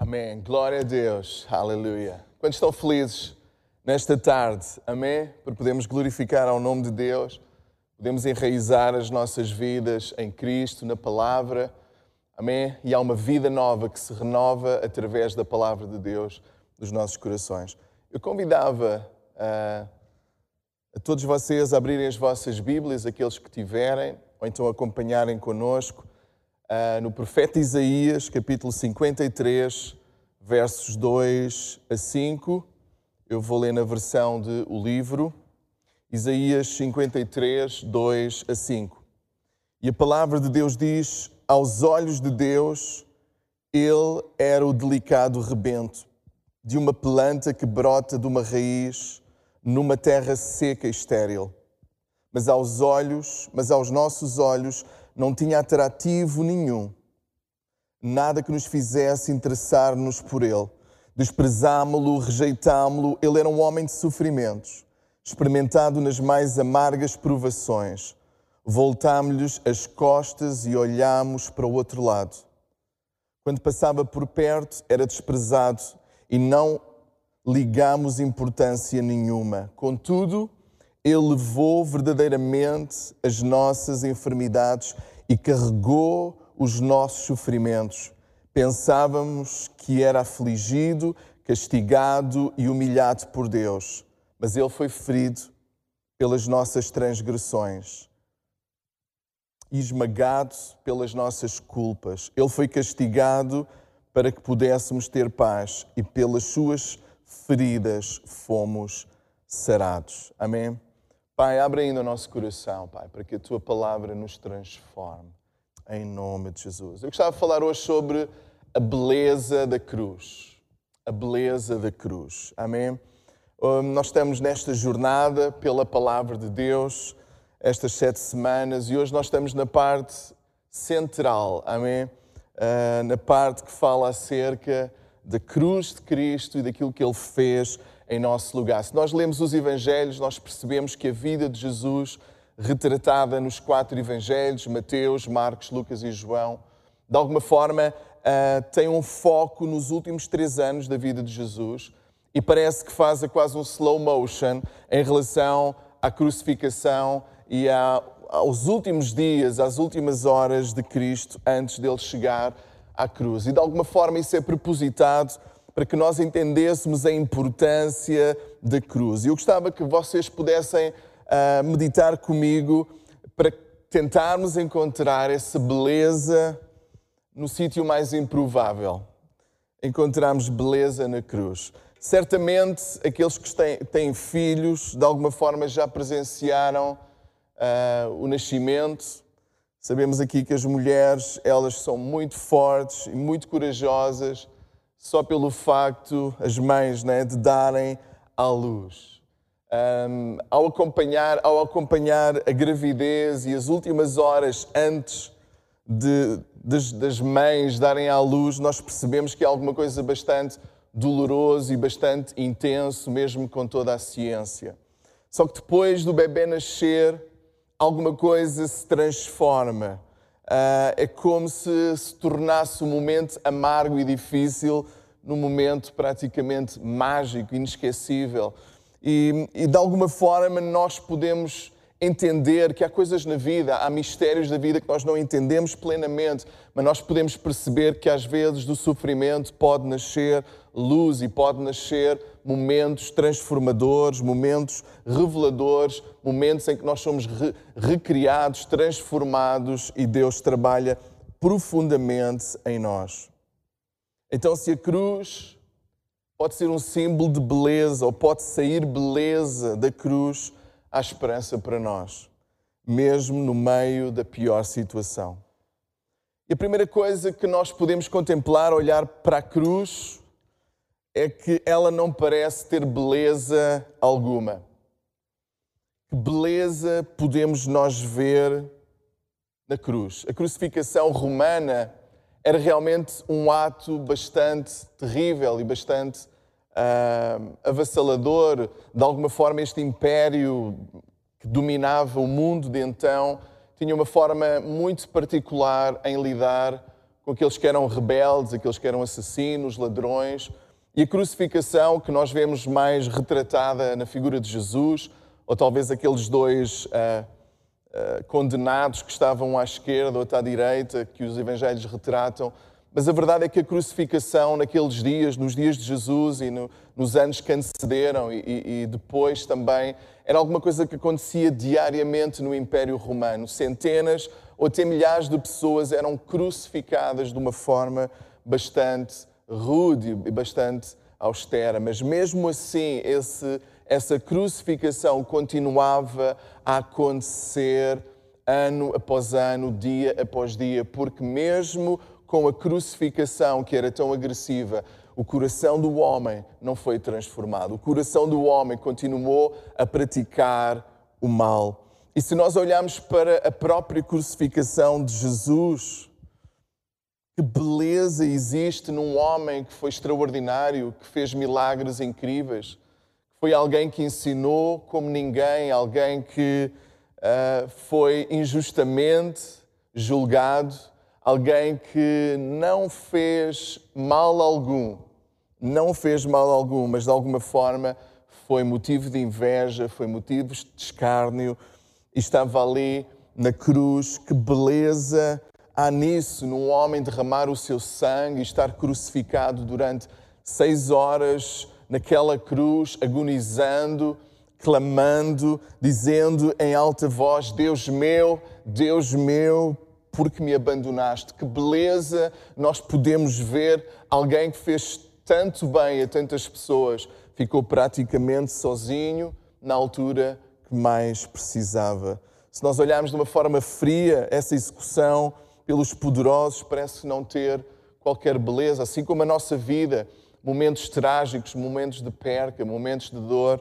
Amém. Glória a Deus. Aleluia. Quantos estão felizes nesta tarde? Amém? Por podermos glorificar ao nome de Deus, podemos enraizar as nossas vidas em Cristo, na palavra. Amém? E há uma vida nova que se renova através da palavra de Deus dos nossos corações. Eu convidava uh, a todos vocês a abrirem as vossas Bíblias, aqueles que tiverem, ou então acompanharem conosco no profeta Isaías, capítulo 53, versos 2 a 5. Eu vou ler na versão de o livro. Isaías 53, 2 a 5. E a palavra de Deus diz: Aos olhos de Deus, ele era o delicado rebento de uma planta que brota de uma raiz numa terra seca e estéril. Mas aos olhos, mas aos nossos olhos, não tinha atrativo nenhum, nada que nos fizesse interessar-nos por ele. Desprezámo-lo, rejeitámo-lo, ele era um homem de sofrimentos, experimentado nas mais amargas provações. Voltámo-lhes as costas e olhámos para o outro lado. Quando passava por perto, era desprezado e não ligamos importância nenhuma. Contudo, ele levou verdadeiramente as nossas enfermidades e carregou os nossos sofrimentos. Pensávamos que era afligido, castigado e humilhado por Deus, mas ele foi ferido pelas nossas transgressões e esmagado pelas nossas culpas. Ele foi castigado para que pudéssemos ter paz e pelas suas feridas fomos sarados. Amém? Pai, abre ainda o nosso coração, Pai, para que a tua palavra nos transforme. Em nome de Jesus. Eu gostava de falar hoje sobre a beleza da cruz. A beleza da cruz. Amém? Hum, nós estamos nesta jornada pela palavra de Deus, estas sete semanas, e hoje nós estamos na parte central. Amém? Uh, na parte que fala acerca da cruz de Cristo e daquilo que Ele fez em nosso lugar. Se nós lemos os Evangelhos, nós percebemos que a vida de Jesus, retratada nos quatro Evangelhos, Mateus, Marcos, Lucas e João, de alguma forma uh, tem um foco nos últimos três anos da vida de Jesus e parece que faz quase um slow motion em relação à crucificação e aos últimos dias, às últimas horas de Cristo antes dele chegar à cruz. E de alguma forma isso é propositado para que nós entendêssemos a importância da cruz. E eu gostava que vocês pudessem uh, meditar comigo para tentarmos encontrar essa beleza no sítio mais improvável. Encontramos beleza na cruz. Certamente, aqueles que têm, têm filhos, de alguma forma já presenciaram uh, o nascimento. Sabemos aqui que as mulheres, elas são muito fortes e muito corajosas só pelo facto, as mães, né, de darem à luz. Um, ao, acompanhar, ao acompanhar a gravidez e as últimas horas antes de, das, das mães darem à luz, nós percebemos que é alguma coisa bastante doloroso e bastante intenso, mesmo com toda a ciência. Só que depois do bebê nascer, alguma coisa se transforma. Uh, é como se se tornasse um momento amargo e difícil num momento praticamente mágico, inesquecível. E, e, de alguma forma nós podemos entender que há coisas na vida, há mistérios da vida que nós não entendemos plenamente, mas nós podemos perceber que às vezes do sofrimento pode nascer luz e pode nascer momentos transformadores, momentos reveladores, momentos em que nós somos re recriados, transformados e Deus trabalha profundamente em nós. Então, se a cruz pode ser um símbolo de beleza ou pode sair beleza da cruz, há esperança para nós, mesmo no meio da pior situação. E a primeira coisa que nós podemos contemplar, olhar para a cruz, é que ela não parece ter beleza alguma. Que beleza podemos nós ver na cruz? A crucificação romana era realmente um ato bastante terrível e bastante uh, avassalador. De alguma forma, este império que dominava o mundo de então tinha uma forma muito particular em lidar com aqueles que eram rebeldes, aqueles que eram assassinos, ladrões. E a crucificação que nós vemos mais retratada na figura de Jesus, ou talvez aqueles dois uh, uh, condenados que estavam à esquerda ou à direita, que os evangelhos retratam. Mas a verdade é que a crucificação naqueles dias, nos dias de Jesus e no, nos anos que antecederam e, e, e depois também, era alguma coisa que acontecia diariamente no Império Romano. Centenas ou até milhares de pessoas eram crucificadas de uma forma bastante rude e bastante austera, mas mesmo assim esse, essa crucificação continuava a acontecer ano após ano, dia após dia, porque mesmo com a crucificação que era tão agressiva, o coração do homem não foi transformado. O coração do homem continuou a praticar o mal. E se nós olharmos para a própria crucificação de Jesus, que beleza existe num homem que foi extraordinário, que fez milagres incríveis, que foi alguém que ensinou como ninguém, alguém que uh, foi injustamente julgado, alguém que não fez mal algum, não fez mal algum, mas de alguma forma foi motivo de inveja, foi motivo de escárnio e estava ali na cruz. Que beleza! Há nisso, num homem derramar o seu sangue e estar crucificado durante seis horas naquela cruz, agonizando, clamando, dizendo em alta voz: Deus meu, Deus meu, porque me abandonaste? Que beleza nós podemos ver alguém que fez tanto bem a tantas pessoas, ficou praticamente sozinho na altura que mais precisava. Se nós olharmos de uma forma fria essa execução, pelos poderosos parece não ter qualquer beleza, assim como a nossa vida, momentos trágicos, momentos de perca, momentos de dor,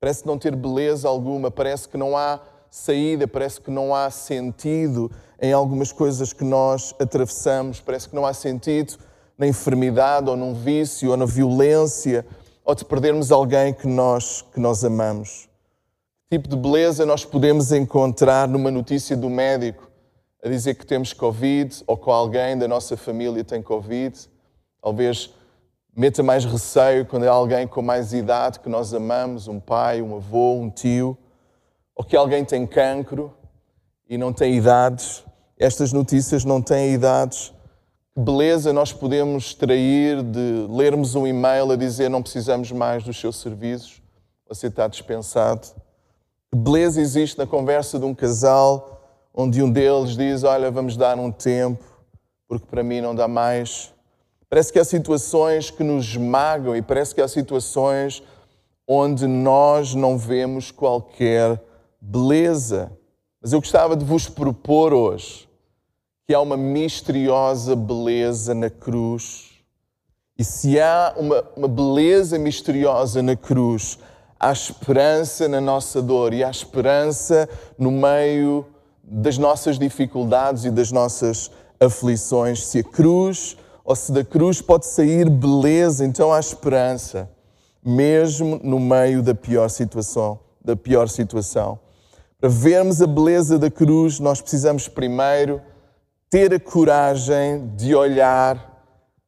parece não ter beleza alguma, parece que não há saída, parece que não há sentido em algumas coisas que nós atravessamos, parece que não há sentido na enfermidade ou num vício ou na violência ou de perdermos alguém que nós, que nós amamos. Que tipo de beleza nós podemos encontrar numa notícia do médico a dizer que temos Covid ou que alguém da nossa família tem Covid. Talvez meta mais receio quando é alguém com mais idade que nós amamos, um pai, um avô, um tio, ou que alguém tem cancro e não tem idades. Estas notícias não têm idades. Que beleza nós podemos extrair de lermos um e-mail a dizer não precisamos mais dos seus serviços, você está dispensado. Que beleza existe na conversa de um casal onde um deles diz: Olha, vamos dar um tempo, porque para mim não dá mais. Parece que há situações que nos esmagam e parece que há situações onde nós não vemos qualquer beleza. Mas eu gostava de vos propor hoje que há uma misteriosa beleza na cruz. E se há uma, uma beleza misteriosa na cruz, há esperança na nossa dor e há esperança no meio das nossas dificuldades e das nossas aflições. Se a cruz ou se da cruz pode sair beleza, então há esperança, mesmo no meio da pior situação, da pior situação. Para vermos a beleza da cruz, nós precisamos primeiro ter a coragem de olhar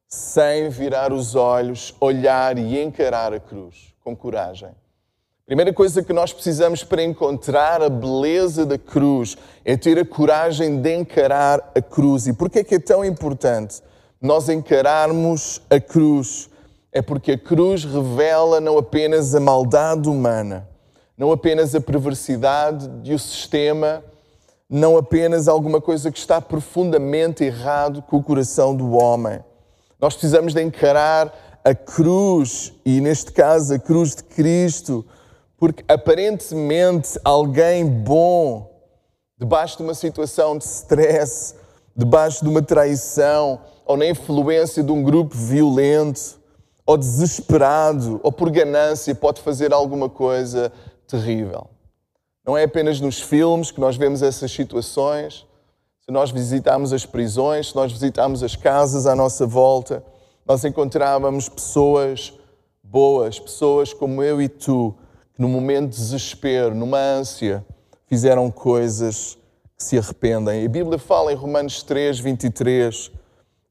sem virar os olhos, olhar e encarar a cruz com coragem. Primeira coisa que nós precisamos para encontrar a beleza da cruz é ter a coragem de encarar a cruz. E por que é que é tão importante nós encararmos a cruz? É porque a cruz revela não apenas a maldade humana, não apenas a perversidade de um sistema, não apenas alguma coisa que está profundamente errado com o coração do homem. Nós precisamos de encarar a cruz, e neste caso a cruz de Cristo, porque aparentemente alguém bom, debaixo de uma situação de stress, debaixo de uma traição, ou na influência de um grupo violento, ou desesperado, ou por ganância, pode fazer alguma coisa terrível. Não é apenas nos filmes que nós vemos essas situações. Se nós visitarmos as prisões, se nós visitarmos as casas à nossa volta, nós encontrávamos pessoas boas, pessoas como eu e tu, que no momento de desespero, numa ânsia, fizeram coisas que se arrependem. A Bíblia fala em Romanos 3, 23,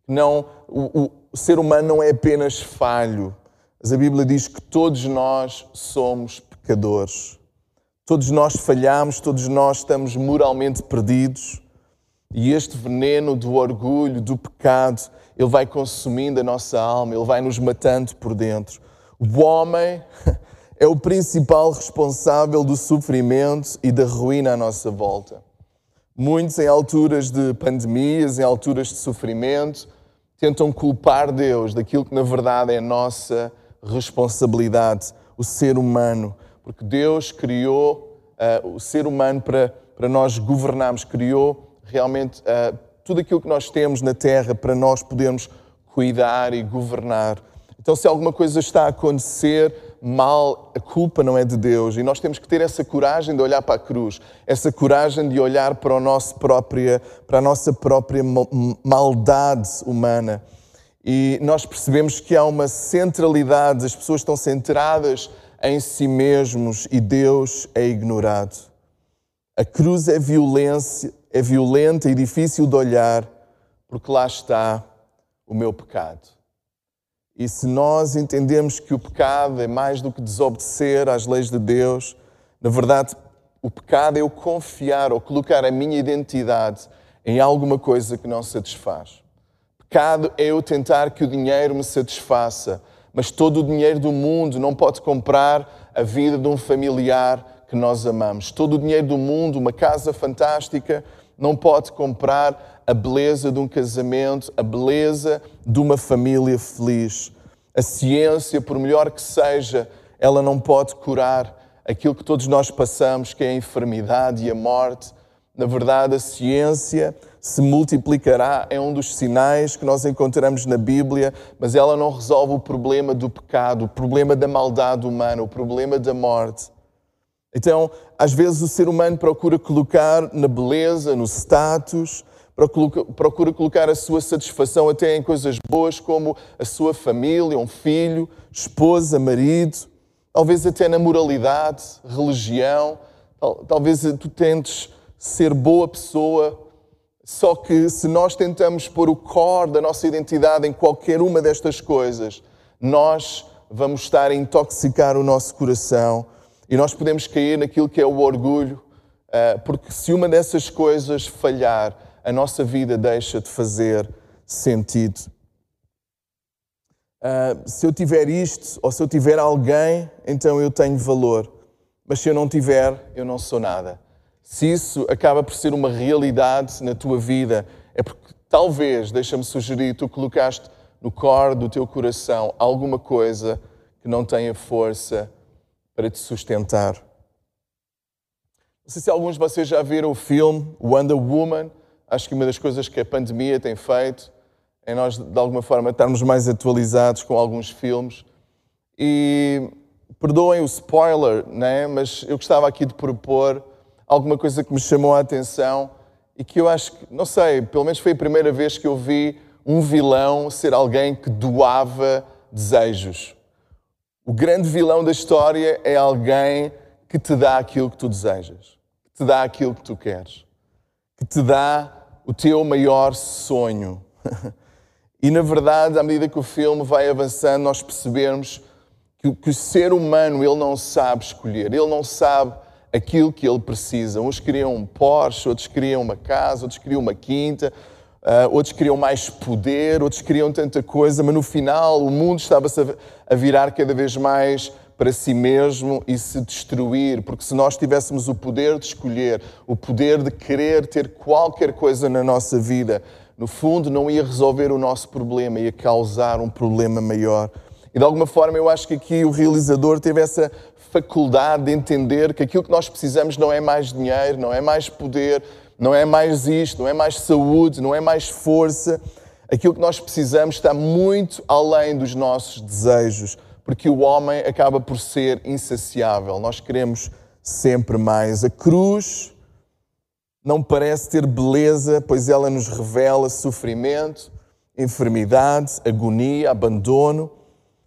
Não, o, o ser humano não é apenas falho, mas a Bíblia diz que todos nós somos pecadores. Todos nós falhamos, todos nós estamos moralmente perdidos. E este veneno do orgulho, do pecado, ele vai consumindo a nossa alma, ele vai nos matando por dentro. O homem é o principal responsável do sofrimento e da ruína à nossa volta. Muitos, em alturas de pandemias, em alturas de sofrimento, tentam culpar Deus daquilo que na verdade é nossa responsabilidade, o ser humano, porque Deus criou uh, o ser humano para, para nós governarmos, criou realmente uh, tudo aquilo que nós temos na terra para nós podermos cuidar e governar. Então, se alguma coisa está a acontecer mal, a culpa não é de Deus. E nós temos que ter essa coragem de olhar para a cruz, essa coragem de olhar para, o nosso própria, para a nossa própria maldade humana. E nós percebemos que há uma centralidade, as pessoas estão centradas em si mesmos e Deus é ignorado. A cruz é violência, é violenta e difícil de olhar, porque lá está o meu pecado. E se nós entendemos que o pecado é mais do que desobedecer às leis de Deus, na verdade, o pecado é eu confiar ou colocar a minha identidade em alguma coisa que não satisfaz. Pecado é eu tentar que o dinheiro me satisfaça, mas todo o dinheiro do mundo não pode comprar a vida de um familiar que nós amamos. Todo o dinheiro do mundo, uma casa fantástica, não pode comprar a beleza de um casamento, a beleza de uma família feliz. A ciência, por melhor que seja, ela não pode curar aquilo que todos nós passamos, que é a enfermidade e a morte. Na verdade, a ciência se multiplicará, é um dos sinais que nós encontramos na Bíblia, mas ela não resolve o problema do pecado, o problema da maldade humana, o problema da morte. Então, às vezes o ser humano procura colocar na beleza, no status, procura colocar a sua satisfação até em coisas boas como a sua família, um filho, esposa, marido, talvez até na moralidade, religião, talvez tu tentes ser boa pessoa, só que se nós tentamos pôr o core da nossa identidade em qualquer uma destas coisas, nós vamos estar a intoxicar o nosso coração e nós podemos cair naquilo que é o orgulho, eh, porque se uma dessas coisas falhar, a nossa vida deixa de fazer sentido. Eh, se eu tiver isto, ou se eu tiver alguém, então eu tenho valor. Mas se eu não tiver, eu não sou nada. Se isso acaba por ser uma realidade na tua vida, é porque talvez, deixa-me sugerir, tu colocaste no core do teu coração alguma coisa que não tenha força para te sustentar. Não sei se alguns de vocês já viram o filme Wonder Woman. Acho que uma das coisas que a pandemia tem feito é nós, de alguma forma, estarmos mais atualizados com alguns filmes. E perdoem o spoiler, né? mas eu gostava aqui de propor alguma coisa que me chamou a atenção e que eu acho que, não sei, pelo menos foi a primeira vez que eu vi um vilão ser alguém que doava desejos. O grande vilão da história é alguém que te dá aquilo que tu desejas, que te dá aquilo que tu queres, que te dá o teu maior sonho. E na verdade, à medida que o filme vai avançando, nós percebemos que, que o ser humano ele não sabe escolher, ele não sabe aquilo que ele precisa. Uns queriam um Porsche, outros queriam uma casa, outros queriam uma quinta, Uh, outros queriam mais poder, outros queriam tanta coisa, mas no final o mundo estava-se a virar cada vez mais para si mesmo e se destruir, porque se nós tivéssemos o poder de escolher, o poder de querer ter qualquer coisa na nossa vida, no fundo não ia resolver o nosso problema, ia causar um problema maior. E de alguma forma eu acho que aqui o realizador teve essa faculdade de entender que aquilo que nós precisamos não é mais dinheiro, não é mais poder, não é mais isto, não é mais saúde, não é mais força. Aquilo que nós precisamos está muito além dos nossos desejos, porque o homem acaba por ser insaciável. Nós queremos sempre mais. A cruz não parece ter beleza, pois ela nos revela sofrimento, enfermidade, agonia, abandono,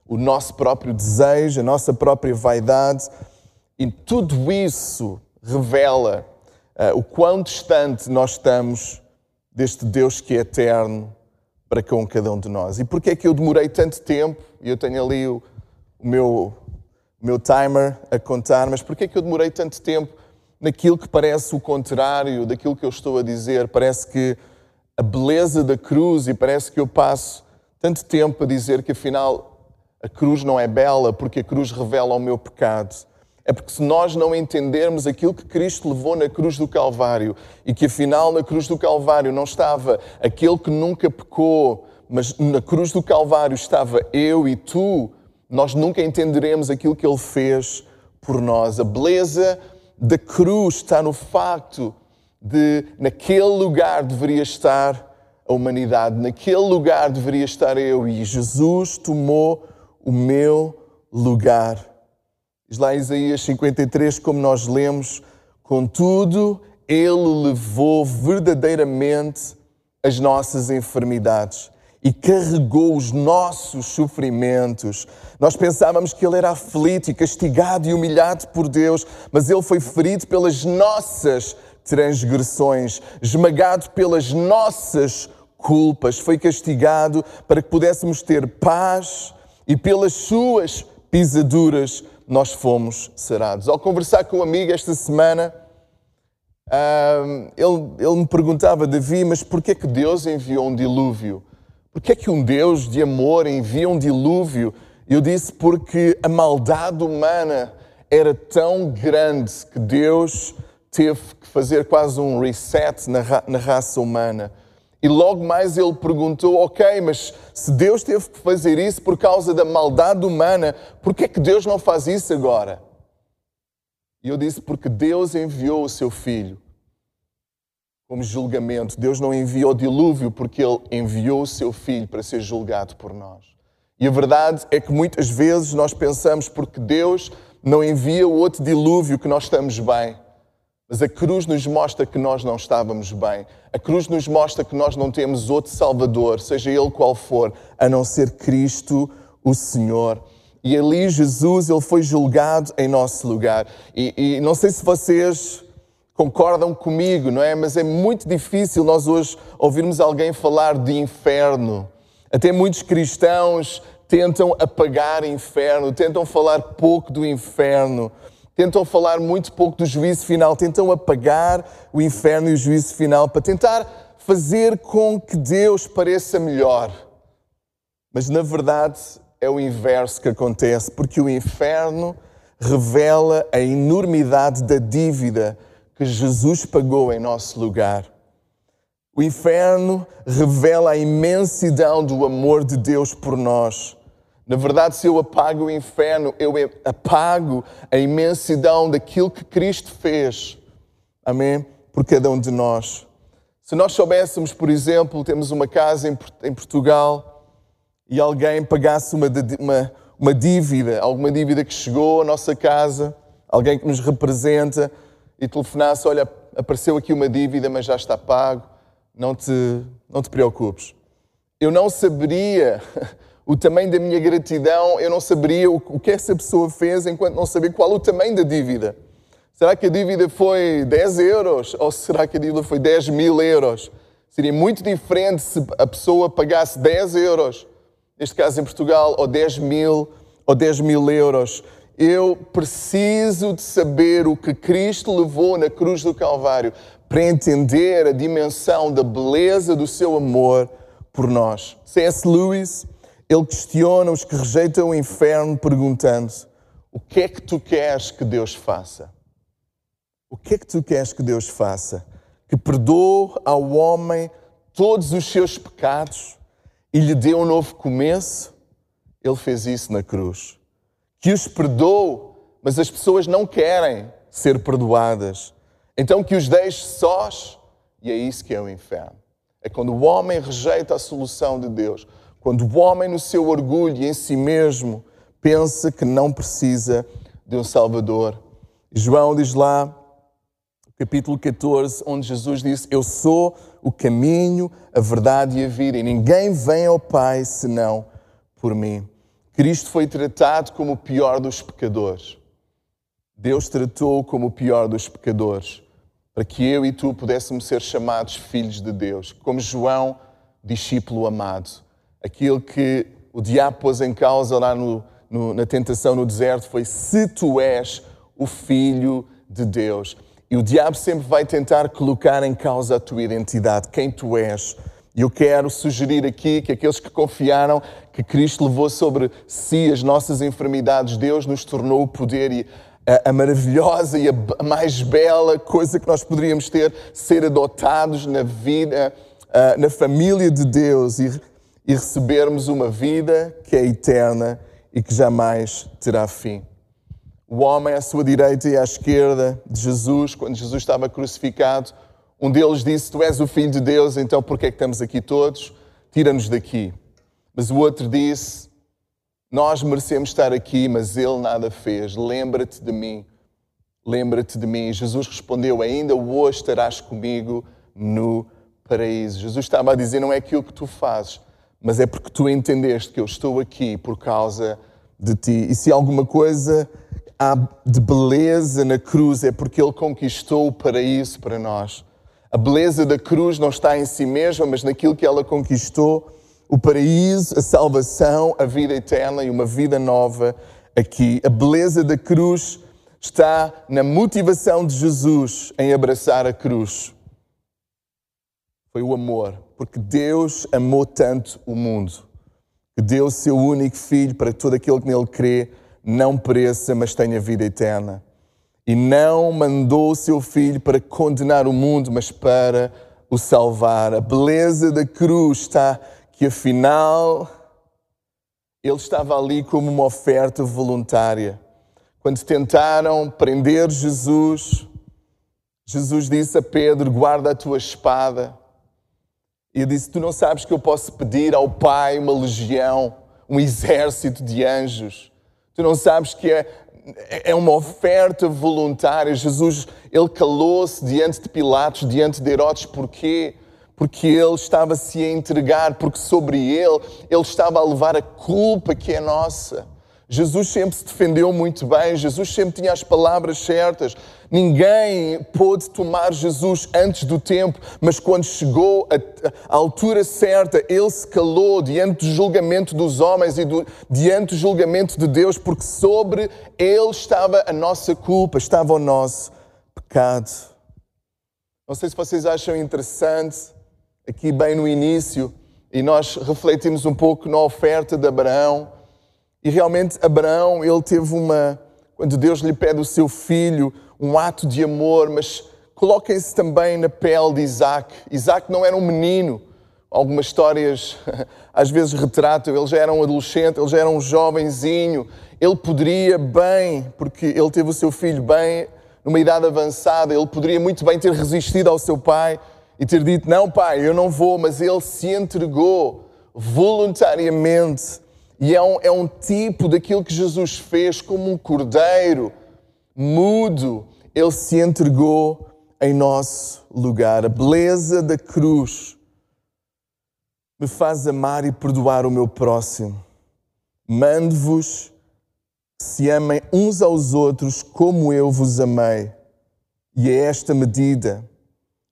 o nosso próprio desejo, a nossa própria vaidade. E tudo isso revela uh, o quão distante nós estamos deste Deus que é eterno, para com cada um de nós. E porquê é que eu demorei tanto tempo? E eu tenho ali o, o meu, meu timer a contar, mas porquê é que eu demorei tanto tempo naquilo que parece o contrário daquilo que eu estou a dizer? Parece que a beleza da cruz e parece que eu passo tanto tempo a dizer que afinal a cruz não é bela porque a cruz revela o meu pecado. É porque se nós não entendermos aquilo que Cristo levou na cruz do Calvário e que afinal na cruz do Calvário não estava aquele que nunca pecou, mas na cruz do Calvário estava eu e tu, nós nunca entenderemos aquilo que Ele fez por nós. A beleza da cruz está no facto de, naquele lugar deveria estar a humanidade, naquele lugar deveria estar eu e Jesus tomou o meu lugar. Diz lá Isaías 53, como nós lemos, contudo, ele levou verdadeiramente as nossas enfermidades e carregou os nossos sofrimentos. Nós pensávamos que ele era aflito e castigado e humilhado por Deus, mas ele foi ferido pelas nossas transgressões, esmagado pelas nossas culpas, foi castigado para que pudéssemos ter paz e pelas suas pisaduras nós fomos sarados. Ao conversar com um amigo esta semana, ele, ele me perguntava, Davi, mas porquê que Deus enviou um dilúvio? Porquê que um Deus de amor envia um dilúvio? Eu disse, porque a maldade humana era tão grande que Deus teve que fazer quase um reset na, ra na raça humana. E logo mais ele perguntou: Ok, mas se Deus teve que fazer isso por causa da maldade humana, por que é que Deus não faz isso agora? E eu disse: Porque Deus enviou o seu filho como julgamento. Deus não enviou o dilúvio porque ele enviou o seu filho para ser julgado por nós. E a verdade é que muitas vezes nós pensamos porque Deus não envia o outro dilúvio que nós estamos bem. Mas a cruz nos mostra que nós não estávamos bem. A cruz nos mostra que nós não temos outro Salvador, seja ele qual for, a não ser Cristo, o Senhor. E ali Jesus, ele foi julgado em nosso lugar. E, e não sei se vocês concordam comigo, não é? Mas é muito difícil nós hoje ouvirmos alguém falar de inferno. Até muitos cristãos tentam apagar inferno, tentam falar pouco do inferno tentam falar muito pouco do juízo final, tentam apagar o inferno e o juízo final para tentar fazer com que Deus pareça melhor. Mas na verdade é o inverso que acontece, porque o inferno revela a enormidade da dívida que Jesus pagou em nosso lugar. O inferno revela a imensidão do amor de Deus por nós. Na verdade, se eu apago o inferno, eu apago a imensidão daquilo que Cristo fez. Amém? Por cada um de nós. Se nós soubéssemos, por exemplo, temos uma casa em Portugal e alguém pagasse uma, uma, uma dívida, alguma dívida que chegou à nossa casa, alguém que nos representa e telefonasse: Olha, apareceu aqui uma dívida, mas já está pago, não te, não te preocupes. Eu não saberia o tamanho da minha gratidão, eu não saberia o que essa pessoa fez enquanto não sabia qual o tamanho da dívida. Será que a dívida foi 10 euros ou será que a dívida foi 10 mil euros? Seria muito diferente se a pessoa pagasse 10 euros, neste caso em Portugal, ou 10 mil ou 10 mil euros. Eu preciso de saber o que Cristo levou na cruz do Calvário para entender a dimensão da beleza do seu amor por nós. C.S. Lewis ele questiona os que rejeitam o inferno, perguntando: O que é que tu queres que Deus faça? O que é que tu queres que Deus faça? Que perdoe ao homem todos os seus pecados e lhe dê um novo começo? Ele fez isso na cruz. Que os perdoe, mas as pessoas não querem ser perdoadas. Então que os deixe sós, e é isso que é o inferno. É quando o homem rejeita a solução de Deus, quando o homem, no seu orgulho e em si mesmo, pensa que não precisa de um Salvador. João diz lá, capítulo 14, onde Jesus disse: Eu sou o caminho, a verdade e a vida, e ninguém vem ao Pai senão por mim. Cristo foi tratado como o pior dos pecadores. Deus tratou como o pior dos pecadores, para que eu e tu pudéssemos ser chamados filhos de Deus. Como João discípulo amado. Aquilo que o diabo pôs em causa lá no, no, na tentação no deserto foi: se tu és o filho de Deus. E o diabo sempre vai tentar colocar em causa a tua identidade, quem tu és. E eu quero sugerir aqui que aqueles que confiaram que Cristo levou sobre si as nossas enfermidades, Deus nos tornou o poder e a, a maravilhosa e a mais bela coisa que nós poderíamos ter, ser adotados na vida, uh, na família de Deus e, e recebermos uma vida que é eterna e que jamais terá fim o homem à sua direita e à esquerda de Jesus, quando Jesus estava crucificado, um deles disse: Tu és o filho de Deus, então por que é que estamos aqui todos? Tira-nos daqui. Mas o outro disse: Nós merecemos estar aqui, mas ele nada fez. Lembra-te de mim. Lembra-te de mim. Jesus respondeu: Ainda hoje estarás comigo no paraíso. Jesus estava a dizer: Não é aquilo que tu fazes, mas é porque tu entendeste que eu estou aqui por causa de ti. E se alguma coisa há de beleza na cruz é porque Ele conquistou o paraíso para nós. A beleza da cruz não está em si mesma, mas naquilo que ela conquistou o paraíso, a salvação, a vida eterna e uma vida nova aqui. A beleza da cruz está na motivação de Jesus em abraçar a cruz. Foi o amor, porque Deus amou tanto o mundo, que deu o seu único filho para todo aquele que nele crê não pereça, mas tenha vida eterna. E não mandou o seu filho para condenar o mundo, mas para o salvar. A beleza da cruz está que afinal ele estava ali como uma oferta voluntária. Quando tentaram prender Jesus, Jesus disse a Pedro: Guarda a tua espada. E ele disse: Tu não sabes que eu posso pedir ao Pai uma legião, um exército de anjos Tu não sabes que é, é uma oferta voluntária. Jesus, ele calou-se diante de Pilatos, diante de Herodes. Porquê? Porque ele estava se a entregar, porque sobre ele, ele estava a levar a culpa que é nossa. Jesus sempre se defendeu muito bem, Jesus sempre tinha as palavras certas. Ninguém pôde tomar Jesus antes do tempo, mas quando chegou a altura certa, ele se calou diante do julgamento dos homens e do, diante do julgamento de Deus, porque sobre ele estava a nossa culpa, estava o nosso pecado. Não sei se vocês acham interessante, aqui bem no início, e nós refletimos um pouco na oferta de Abraão e realmente Abraão, ele teve uma, quando Deus lhe pede o seu filho, um ato de amor, mas coloquem-se também na pele de Isaac. Isaac não era um menino. Algumas histórias às vezes retratam, ele já era um adolescente, ele já era um jovenzinho. Ele poderia bem, porque ele teve o seu filho bem, numa idade avançada, ele poderia muito bem ter resistido ao seu pai e ter dito: Não, pai, eu não vou, mas ele se entregou voluntariamente e é um, é um tipo daquilo que Jesus fez como um cordeiro mudo. Ele se entregou em nosso lugar. A beleza da cruz me faz amar e perdoar o meu próximo. Mando-vos se amem uns aos outros como eu vos amei. E é esta medida.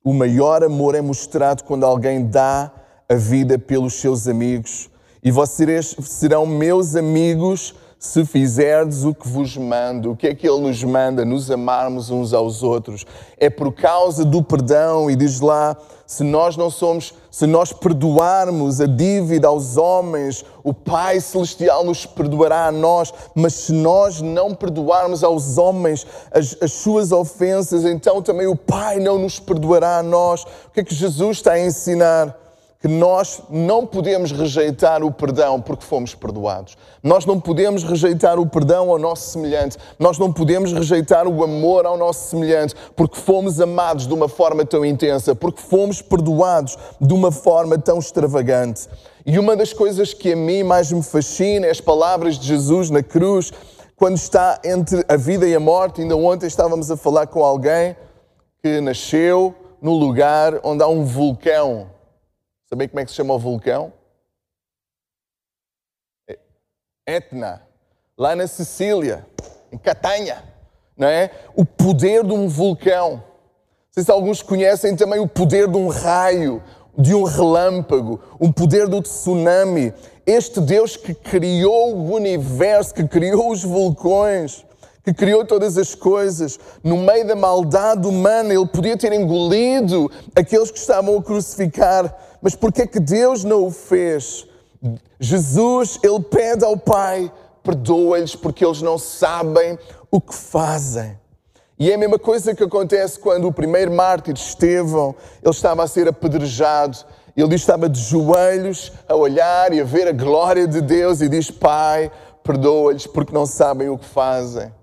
O maior amor é mostrado quando alguém dá a vida pelos seus amigos. E vocês serão meus amigos se fizerdes o que vos mando. O que é que Ele nos manda? Nos amarmos uns aos outros. É por causa do perdão, e diz lá, se nós não somos, se nós perdoarmos a dívida aos homens, o Pai Celestial nos perdoará a nós, mas se nós não perdoarmos aos homens as, as suas ofensas, então também o Pai não nos perdoará a nós. O que é que Jesus está a ensinar? Que nós não podemos rejeitar o perdão porque fomos perdoados. Nós não podemos rejeitar o perdão ao nosso semelhante. Nós não podemos rejeitar o amor ao nosso semelhante porque fomos amados de uma forma tão intensa, porque fomos perdoados de uma forma tão extravagante. E uma das coisas que a mim mais me fascina é as palavras de Jesus na cruz, quando está entre a vida e a morte. Ainda ontem estávamos a falar com alguém que nasceu no lugar onde há um vulcão Sabem como é que se chama o vulcão? É Etna, lá na Sicília, em Catanha, não é? O poder de um vulcão. Não sei se alguns conhecem também o poder de um raio. de um relâmpago, o poder do tsunami. Este Deus que criou o universo, que criou os vulcões, que criou todas as coisas, no meio da maldade humana, ele podia ter engolido aqueles que estavam a crucificar, mas porque é que Deus não o fez? Jesus, ele pede ao Pai, perdoa-lhes porque eles não sabem o que fazem. E é a mesma coisa que acontece quando o primeiro mártir, Estevão, ele estava a ser apedrejado. Ele estava de joelhos a olhar e a ver a glória de Deus e diz: Pai, perdoa-lhes porque não sabem o que fazem.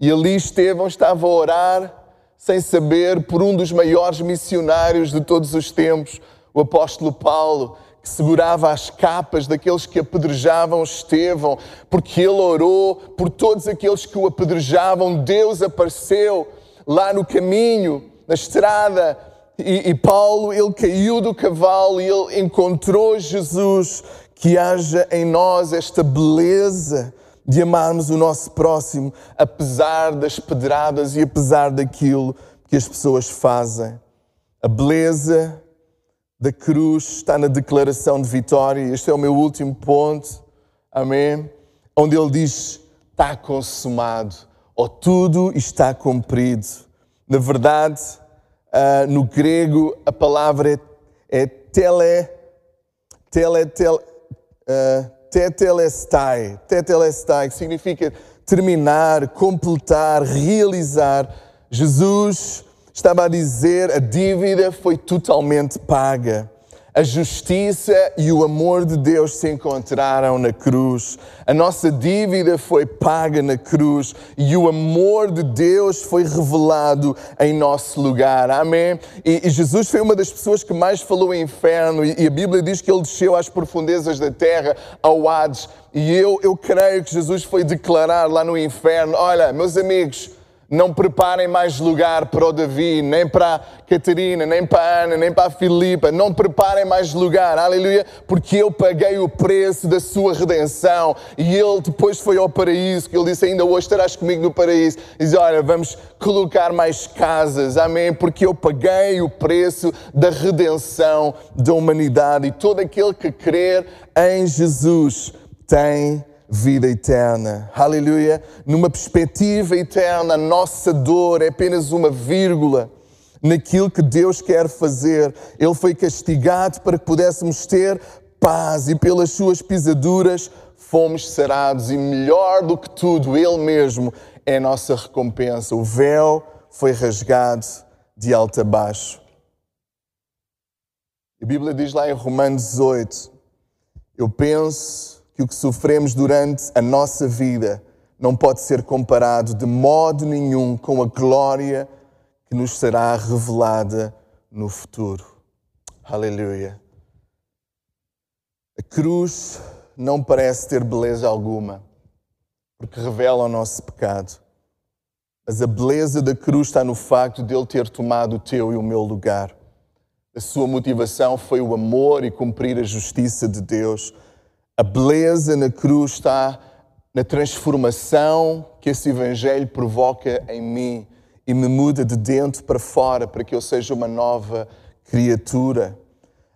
E ali Estevão estava a orar sem saber por um dos maiores missionários de todos os tempos, o apóstolo Paulo, que segurava as capas daqueles que apedrejavam Estevão, porque ele orou por todos aqueles que o apedrejavam. Deus apareceu lá no caminho, na estrada, e, e Paulo, ele caiu do cavalo e ele encontrou Jesus. Que haja em nós esta beleza de amarmos o nosso próximo, apesar das pedradas e apesar daquilo que as pessoas fazem. A beleza da cruz está na declaração de vitória. Este é o meu último ponto, amém? Onde ele diz: está consumado, ou tudo está cumprido. Na verdade, uh, no grego, a palavra é, é tele, tele, tele, uh, tetelestai, tetelestai, que significa terminar, completar, realizar. Jesus estava a dizer: a dívida foi totalmente paga. A justiça e o amor de Deus se encontraram na cruz. A nossa dívida foi paga na cruz e o amor de Deus foi revelado em nosso lugar. Amém? E, e Jesus foi uma das pessoas que mais falou em inferno e, e a Bíblia diz que ele desceu às profundezas da terra, ao Hades. E eu, eu creio que Jesus foi declarar lá no inferno: Olha, meus amigos não preparem mais lugar para o Davi, nem para a Catarina, nem para a Ana, nem para a Filipa. Não preparem mais lugar, aleluia, porque eu paguei o preço da sua redenção. E ele depois foi ao paraíso, que ele disse: Ainda hoje estarás comigo no paraíso. E diz: Olha, vamos colocar mais casas, amém, porque eu paguei o preço da redenção da humanidade. E todo aquele que crer em Jesus tem vida eterna. Aleluia. Numa perspectiva eterna, a nossa dor é apenas uma vírgula naquilo que Deus quer fazer. Ele foi castigado para que pudéssemos ter paz e pelas suas pisaduras fomos sarados e melhor do que tudo, Ele mesmo é a nossa recompensa. O véu foi rasgado de alto a baixo. A Bíblia diz lá em Romanos 18: Eu penso que o que sofremos durante a nossa vida não pode ser comparado de modo nenhum com a glória que nos será revelada no futuro. Aleluia. A cruz não parece ter beleza alguma, porque revela o nosso pecado. Mas a beleza da cruz está no facto de Ele ter tomado o teu e o meu lugar. A sua motivação foi o amor e cumprir a justiça de Deus. A beleza na cruz está na transformação que esse Evangelho provoca em mim e me muda de dentro para fora para que eu seja uma nova criatura.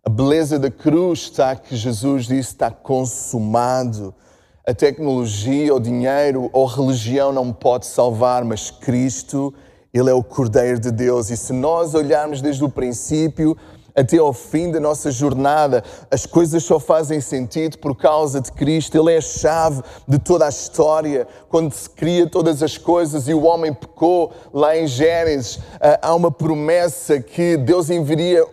A beleza da cruz está que Jesus disse está consumado. A tecnologia, o dinheiro ou a religião não pode salvar, mas Cristo, Ele é o Cordeiro de Deus. E se nós olharmos desde o princípio, até ao fim da nossa jornada. As coisas só fazem sentido por causa de Cristo. Ele é a chave de toda a história. Quando se cria todas as coisas e o homem pecou, lá em Gênesis, ah, há uma promessa que Deus enviaria,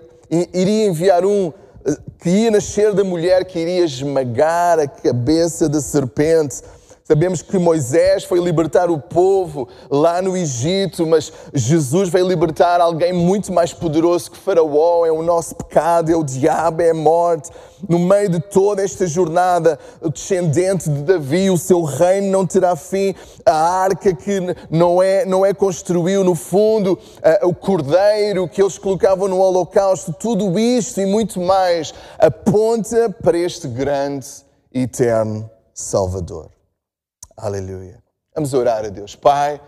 iria enviar um ah, que ia nascer da mulher que iria esmagar a cabeça da serpente. Sabemos que Moisés foi libertar o povo lá no Egito, mas Jesus veio libertar alguém muito mais poderoso que Faraó. É o nosso pecado, é o diabo, é a morte. No meio de toda esta jornada, o descendente de Davi, o seu reino não terá fim. A arca que não é, é construiu no fundo, o cordeiro que eles colocavam no holocausto, tudo isto e muito mais aponta para este grande e eterno Salvador. Aleluia. Vamos orar a Deus. Pai,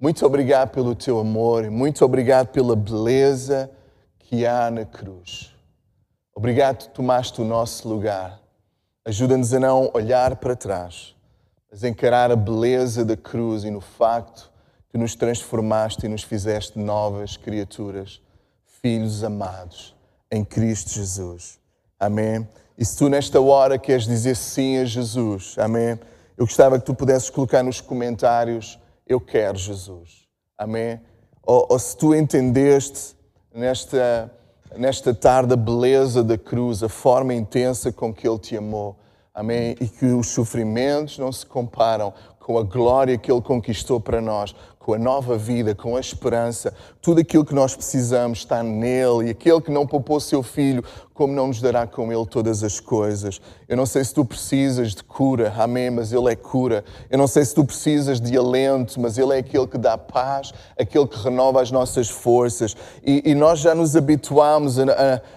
muito obrigado pelo teu amor, muito obrigado pela beleza que há na cruz. Obrigado que tomaste o nosso lugar. Ajuda-nos a não olhar para trás, mas encarar a beleza da cruz e no facto que nos transformaste e nos fizeste novas criaturas, filhos amados em Cristo Jesus. Amém. E se tu nesta hora queres dizer sim a Jesus, amém? Eu gostava que tu pudesses colocar nos comentários: Eu quero Jesus. Amém? Ou, ou se tu entendeste nesta, nesta tarde a beleza da cruz, a forma intensa com que Ele te amou. Amém? E que os sofrimentos não se comparam com a glória que Ele conquistou para nós, com a nova vida, com a esperança. Tudo aquilo que nós precisamos está nele. E aquele que não poupou seu filho, como não nos dará com ele todas as coisas? Eu não sei se tu precisas de cura, amém, mas ele é cura. Eu não sei se tu precisas de alento, mas ele é aquele que dá paz, aquele que renova as nossas forças. E, e nós já nos habituamos a,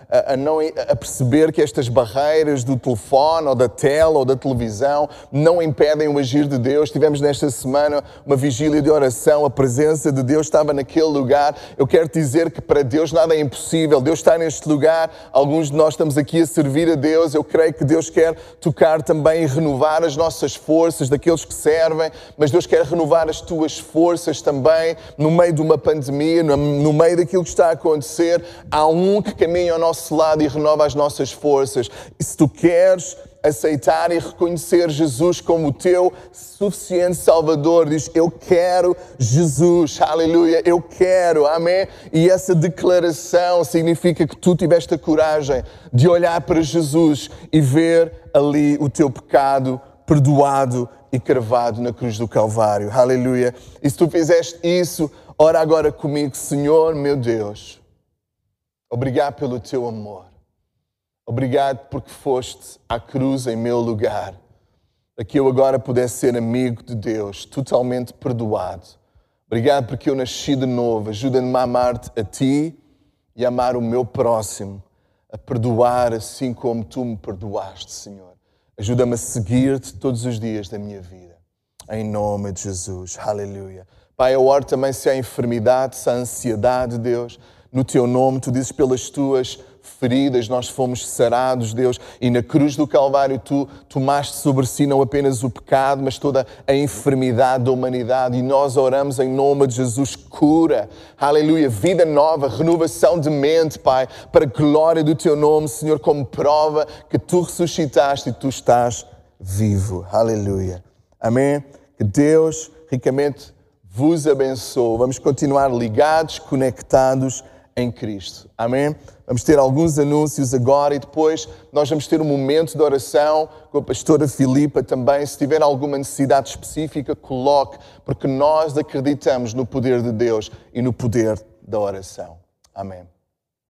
a, a, não, a perceber que estas barreiras do telefone, ou da tela, ou da televisão, não impedem o agir de Deus. Tivemos nesta semana uma vigília de oração, a presença de Deus estava naquele lugar. Eu quero dizer que para Deus nada é impossível. Deus está neste lugar. Alguns de nós estamos aqui a servir a Deus. Eu creio que Deus quer tocar também e renovar as nossas forças daqueles que servem, mas Deus quer renovar as tuas forças também no meio de uma pandemia, no meio daquilo que está a acontecer. Há um que caminha ao nosso lado e renova as nossas forças. E se tu queres aceitar e reconhecer Jesus como o teu suficiente Salvador. Diz: Eu quero Jesus, aleluia, eu quero, amém. E essa declaração significa que tu tiveste a coragem de olhar para Jesus e ver ali o teu pecado perdoado e cravado na cruz do Calvário, aleluia. E se tu fizeste isso, ora agora comigo, Senhor meu Deus, obrigado pelo teu amor. Obrigado porque foste à cruz em meu lugar, para que eu agora pudesse ser amigo de Deus, totalmente perdoado. Obrigado porque eu nasci de novo. Ajuda-me a amar-te a ti e a amar o meu próximo, a perdoar assim como tu me perdoaste, Senhor. Ajuda-me a seguir-te todos os dias da minha vida. Em nome de Jesus. Aleluia. Pai, eu oro também se há enfermidade, se há ansiedade, Deus. No teu nome, tu dizes pelas tuas feridas, nós fomos sarados, Deus, e na cruz do Calvário tu tomaste sobre si não apenas o pecado, mas toda a enfermidade da humanidade, e nós oramos em nome de Jesus, cura, aleluia, vida nova, renovação de mente, Pai, para a glória do teu nome, Senhor, como prova que tu ressuscitaste e tu estás vivo, aleluia. Amém? Que Deus ricamente vos abençoe. Vamos continuar ligados, conectados em Cristo. Amém? Vamos ter alguns anúncios agora e depois nós vamos ter um momento de oração com a pastora Filipa também. Se tiver alguma necessidade específica, coloque, porque nós acreditamos no poder de Deus e no poder da oração. Amém.